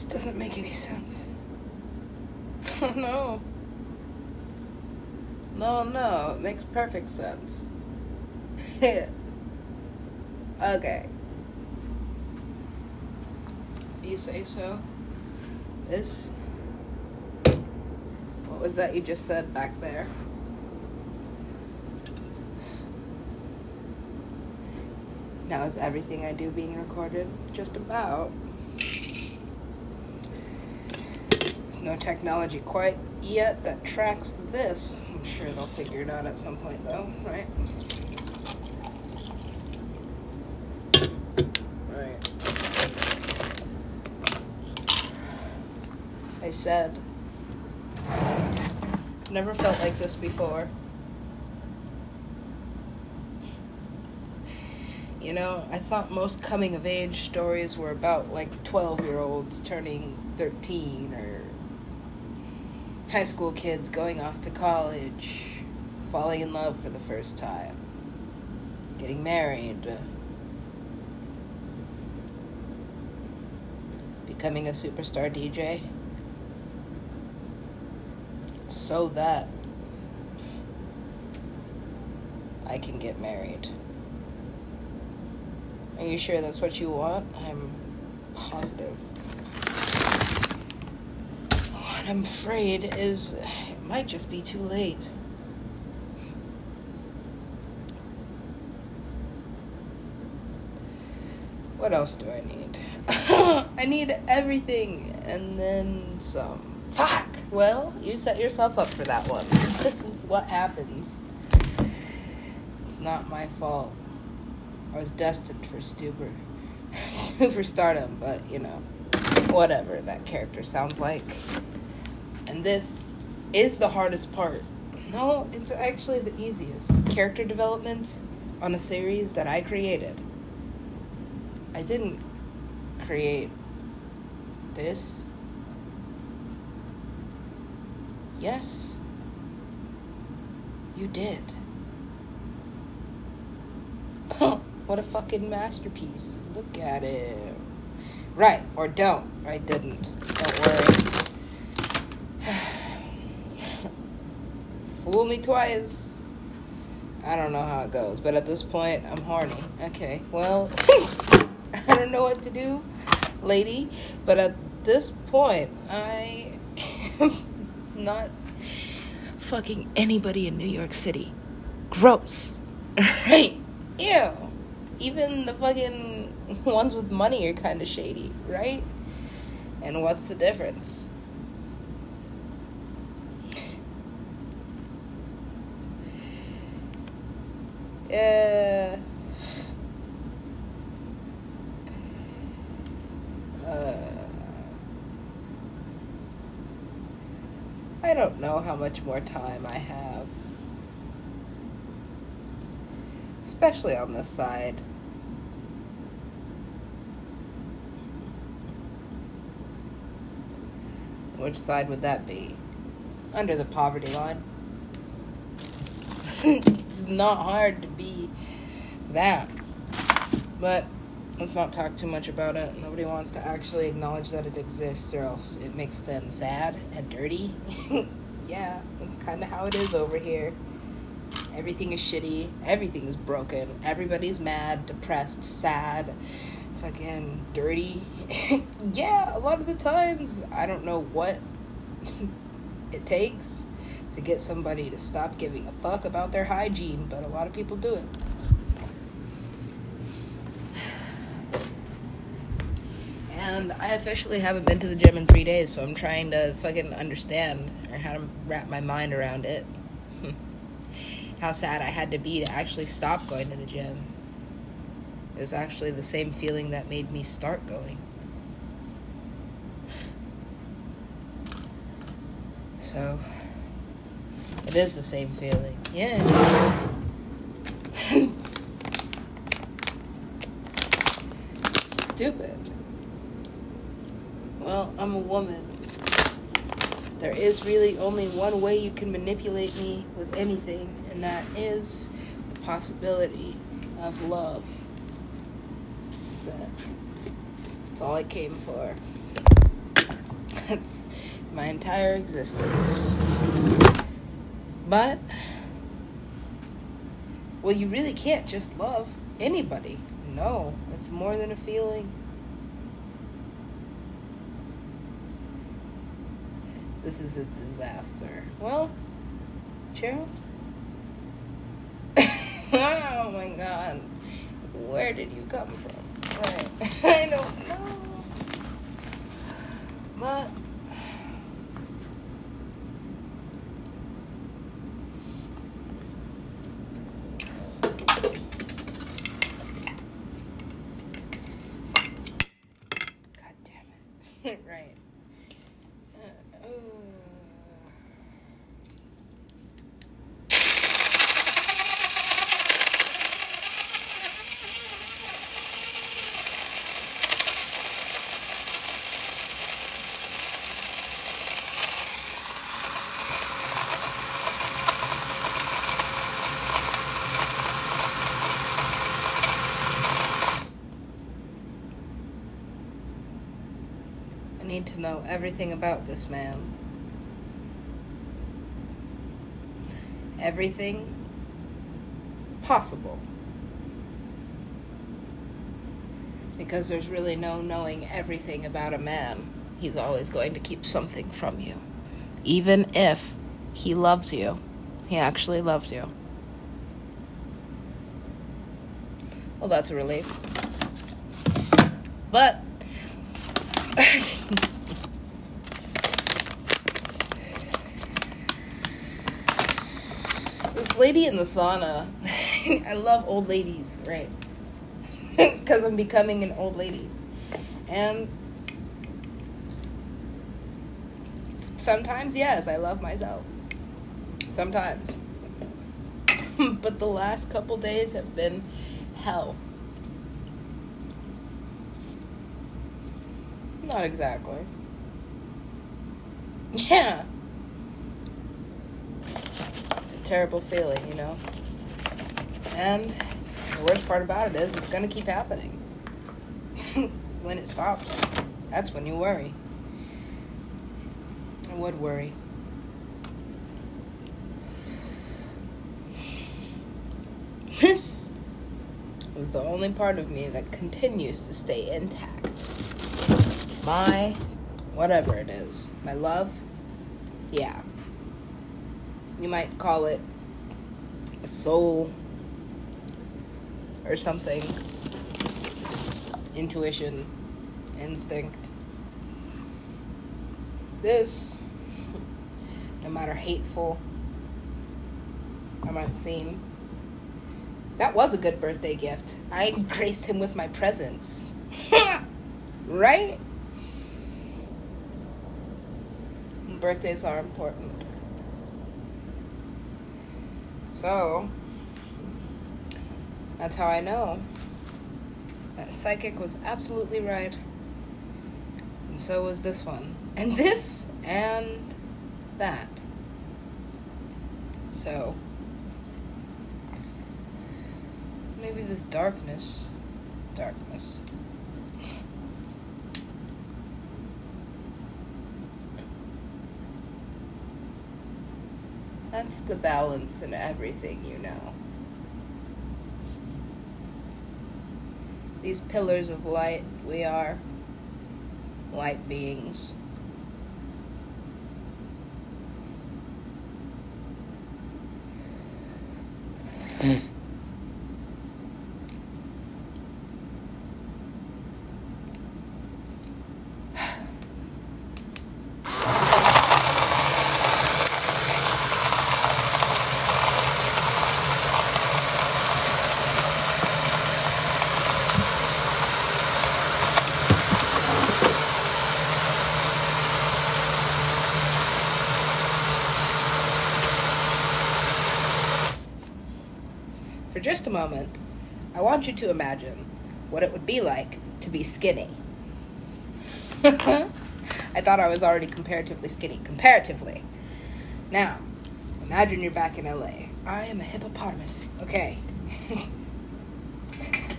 This doesn't make any sense. Oh, no. No, no, it makes perfect sense. okay. You say so. This. What was that you just said back there? Now is everything I do being recorded? Just about. No technology quite yet that tracks this. I'm sure they'll figure it out at some point, though, right? Right. I said, never felt like this before. You know, I thought most coming of age stories were about like 12 year olds turning 13 or high school kids going off to college, falling in love for the first time, getting married, uh, becoming a superstar DJ. So that I can get married. Are you sure that's what you want? I'm positive. What I'm afraid is it might just be too late. What else do I need? I need everything and then some. Fuck! Well, you set yourself up for that one. This is what happens. It's not my fault. I was destined for super, superstardom, but you know, whatever that character sounds like. And this is the hardest part. No, it's actually the easiest. Character development on a series that I created. I didn't create this. Yes, you did. what a fucking masterpiece. Look at it. Right, or don't. I didn't. Don't worry. Fool me twice. I don't know how it goes, but at this point, I'm horny. Okay, well, I don't know what to do, lady, but at this point, I am not fucking anybody in New York City. Gross. Right? Ew. Even the fucking ones with money are kind of shady, right? And what's the difference? Yeah. Uh, I don't know how much more time I have. Especially on this side. Which side would that be? Under the poverty line. it's not hard to be that. But let's not talk too much about it. Nobody wants to actually acknowledge that it exists, or else it makes them sad and dirty. yeah, that's kind of how it is over here. Everything is shitty. Everything is broken. Everybody's mad, depressed, sad, fucking dirty. yeah, a lot of the times, I don't know what it takes to get somebody to stop giving a fuck about their hygiene, but a lot of people do it. And I officially haven't been to the gym in three days, so I'm trying to fucking understand or how to wrap my mind around it. how sad I had to be to actually stop going to the gym. It was actually the same feeling that made me start going. So, it is the same feeling. Yeah. Stupid. Well, I'm a woman. There is really only one way you can manipulate me with anything, and that is the possibility of love. That's it. That's all I came for. That's my entire existence. But, well, you really can't just love anybody. No, it's more than a feeling. This is a disaster. Well, Gerald? oh my god. Where did you come from? Right. I don't know. But God damn it. right. Uh, ooh. I need to know everything about this man. Everything possible. Because there's really no knowing everything about a man. He's always going to keep something from you. Even if he loves you, he actually loves you. Well, that's a relief. But lady in the sauna, I love old ladies, right? Because I'm becoming an old lady. And sometimes, yes, I love myself. Sometimes. but the last couple days have been hell. Not exactly. Yeah. Terrible feeling, you know? And the worst part about it is it's going to keep happening. when it stops, that's when you worry. I would worry. This is the only part of me that continues to stay intact my whatever it is my love yeah you might call it soul or something. Intuition instinct. This no matter hateful i might seem that was a good birthday gift. I graced him with my presence. Right? Birthdays are important. So, that's how I know that psychic was absolutely right. And so was this one. And this and that. So, maybe this darkness, darkness. That's the balance in everything you know. These pillars of light, we are light beings. For just a moment, I want you to imagine what it would be like to be skinny. I thought I was already comparatively skinny. Comparatively. Now, imagine you're back in LA. I am a hippopotamus. Okay.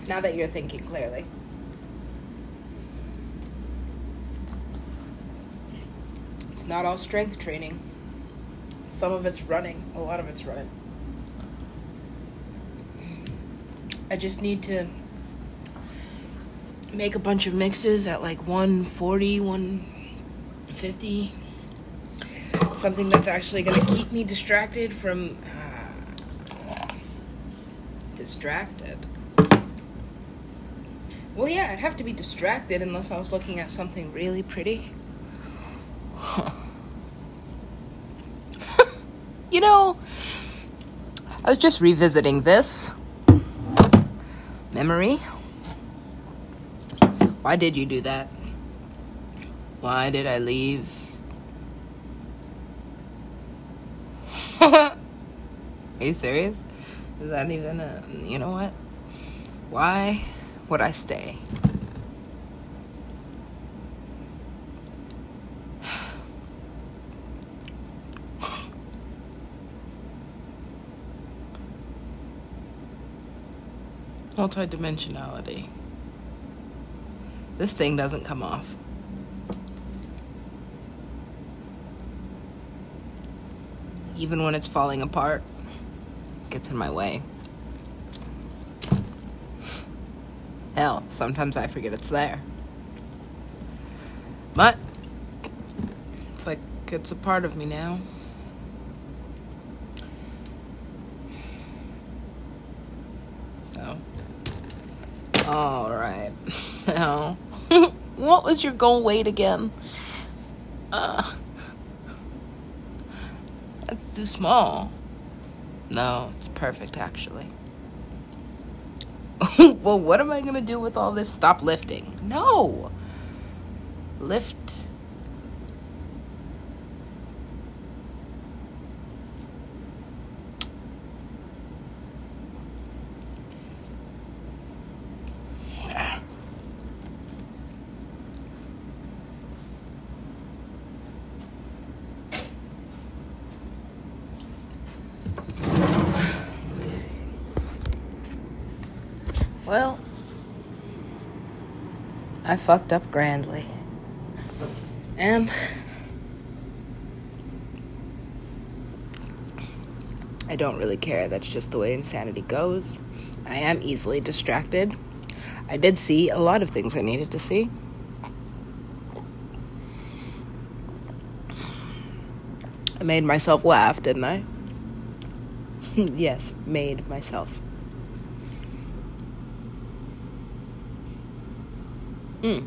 now that you're thinking clearly. It's not all strength training. Some of it's running, a lot of it's running. I just need to make a bunch of mixes at like 140, 150. Something that's actually going to keep me distracted from. Uh, distracted. Well, yeah, I'd have to be distracted unless I was looking at something really pretty. you know, I was just revisiting this memory. Why did you do that? Why did I leave? Are you serious? Is that even a. You know what? Why would I stay? Multidimensionality. This thing doesn't come off. Even when it's falling apart, it gets in my way. Hell, sometimes I forget it's there. But it's like it's a part of me now. So, all Now, what was your goal weight again? Uh, that's too small. No, it's perfect actually. well, what am I going to do with all this? Stop lifting. No. Lift. Well, I fucked up grandly. And I don't really care. That's just the way insanity goes. I am easily distracted. I did see a lot of things I needed to see. I made myself laugh, didn't I? yes, made myself. Mm.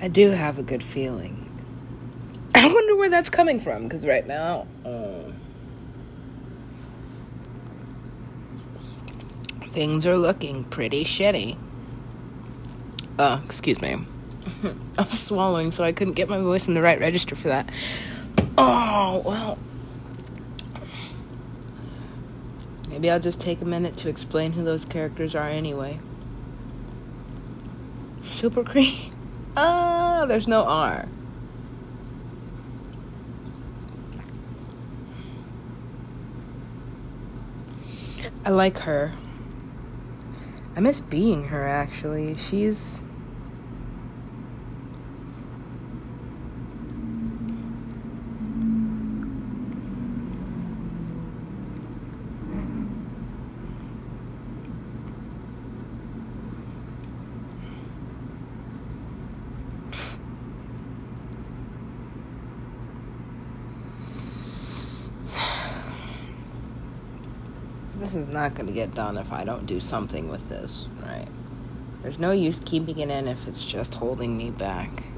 I do have a good feeling. I wonder where that's coming from because right now, uh, things are looking pretty shitty. Uh, excuse me. I was swallowing, so I couldn't get my voice in the right register for that. Oh, well. Maybe I'll just take a minute to explain who those characters are anyway. Super Cream? Ah, there's no R. I like her. I miss being her actually. She's this is not going to get done if I don't do something with this, right? There's no use keeping it in if it's just holding me back.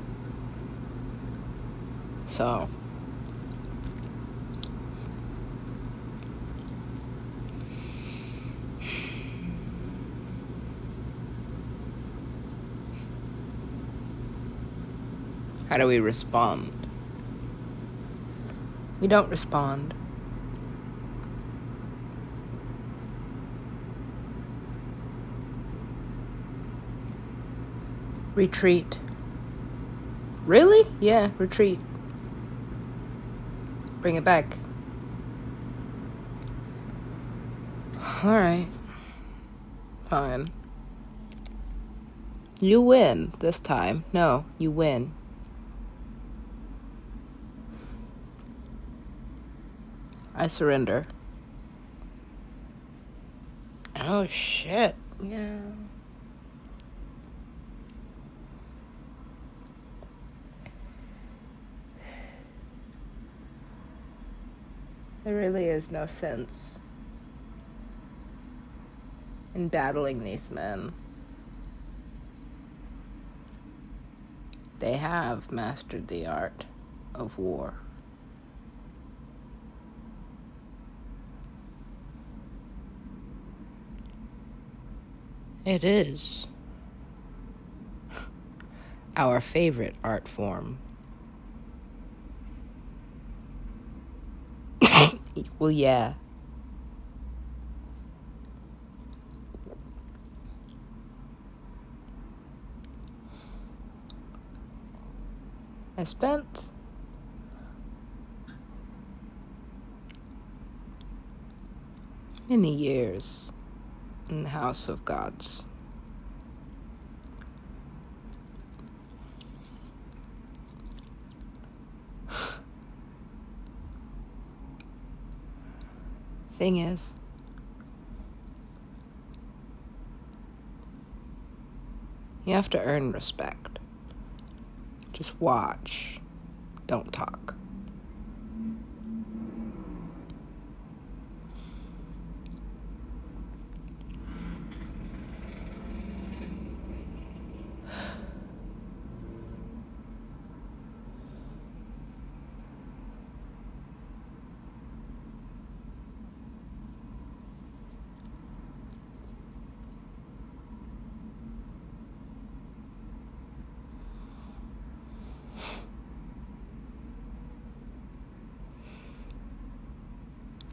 So. How do we respond? We don't respond. Retreat. Really? Yeah, retreat. Bring it back. Alright. Fine. You win this time. No, you win. I surrender. Oh shit. Yeah. There really is no sense in battling these men. They have mastered the art of war. It is our favorite art form. Well, yeah. I spent many years in the house of gods. Thing is, you have to earn respect. Just watch, don't talk.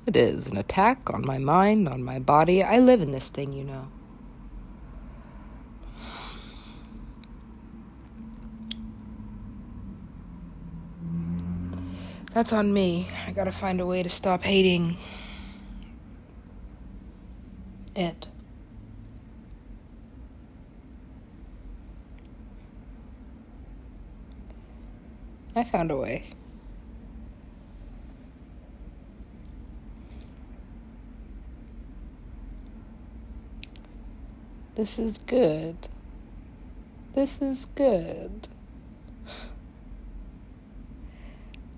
It is an attack on my mind, on my body. I live in this thing, you know. That's on me. I gotta find a way to stop hating it. I found a way. This is good. This is good.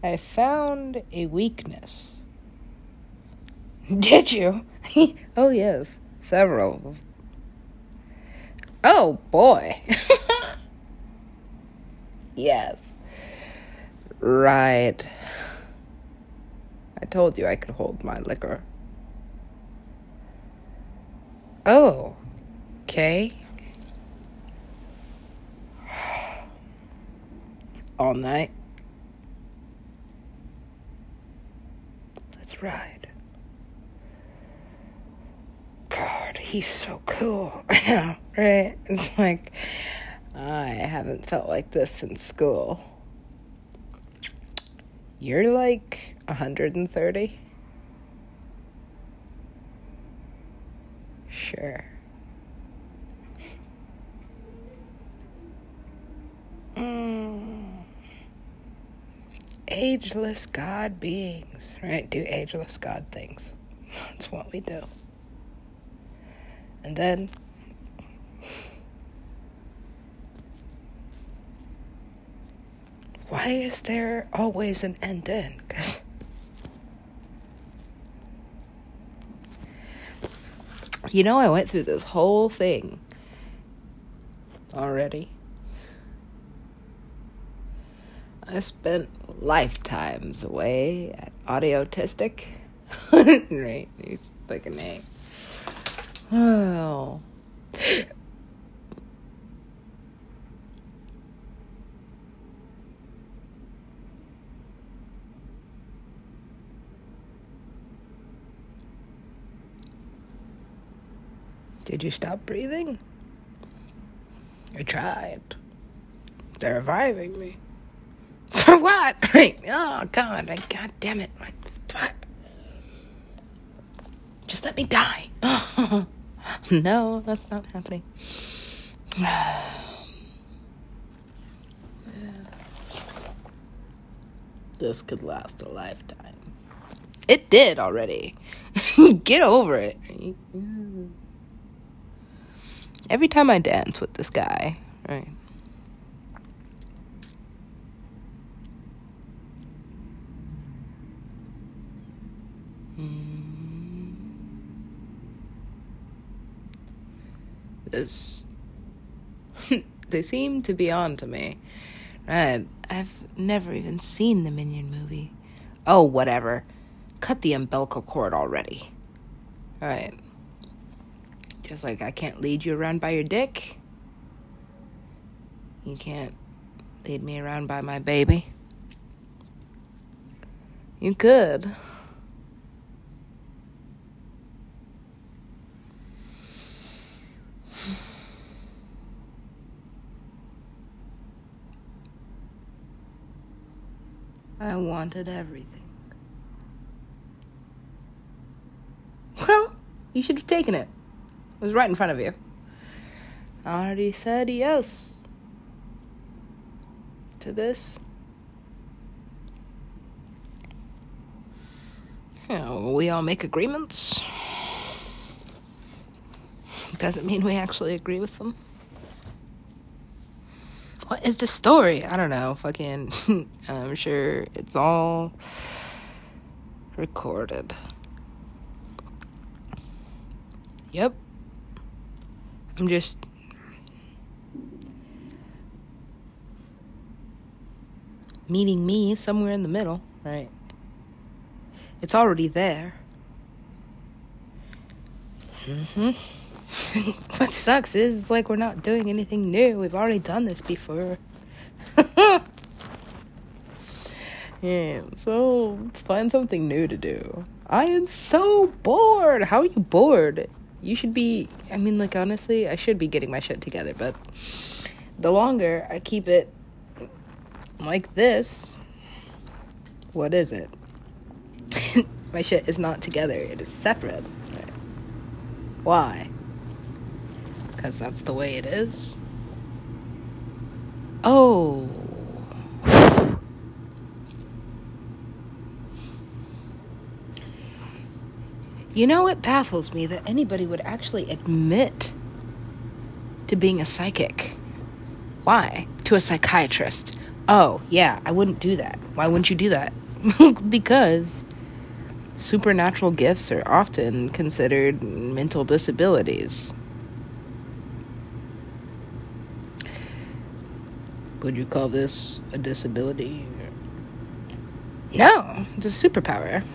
I found a weakness. Did you? oh, yes, several. Oh, boy. yes. Right. I told you I could hold my liquor. Oh. Okay. All night. Let's ride. God, he's so cool. I know, right? It's like, I haven't felt like this in school. You're like 130? Sure. Mm. ageless God beings, right? Do ageless God things. That's what we do. And then why is there always an end in? Because you know, I went through this whole thing already. I spent lifetimes away at Audiotistic. right, he's like a name. Oh. Did you stop breathing? I tried. They're reviving me. For what? oh god, god damn it. Fuck. Just let me die. no, that's not happening. this could last a lifetime. It did already. Get over it. Every time I dance with this guy, right? This. they seem to be on to me. Right. I've never even seen the Minion movie. Oh, whatever. Cut the umbilical cord already. Alright. Just like I can't lead you around by your dick. You can't lead me around by my baby. You could. I wanted everything. Well, you should have taken it. It was right in front of you. I already said yes to this. You know, we all make agreements. Doesn't mean we actually agree with them. What is the story? I don't know. Fucking, I'm sure it's all recorded. Yep. I'm just meeting me somewhere in the middle, right? It's already there. hmm what sucks is it's like we're not doing anything new. We've already done this before. yeah, so let's find something new to do. I am so bored. How are you bored? you should be i mean like honestly i should be getting my shit together but the longer i keep it like this what is it my shit is not together it is separate why because that's the way it is oh You know, it baffles me that anybody would actually admit to being a psychic. Why? To a psychiatrist. Oh, yeah, I wouldn't do that. Why wouldn't you do that? because supernatural gifts are often considered mental disabilities. Would you call this a disability? No, it's a superpower.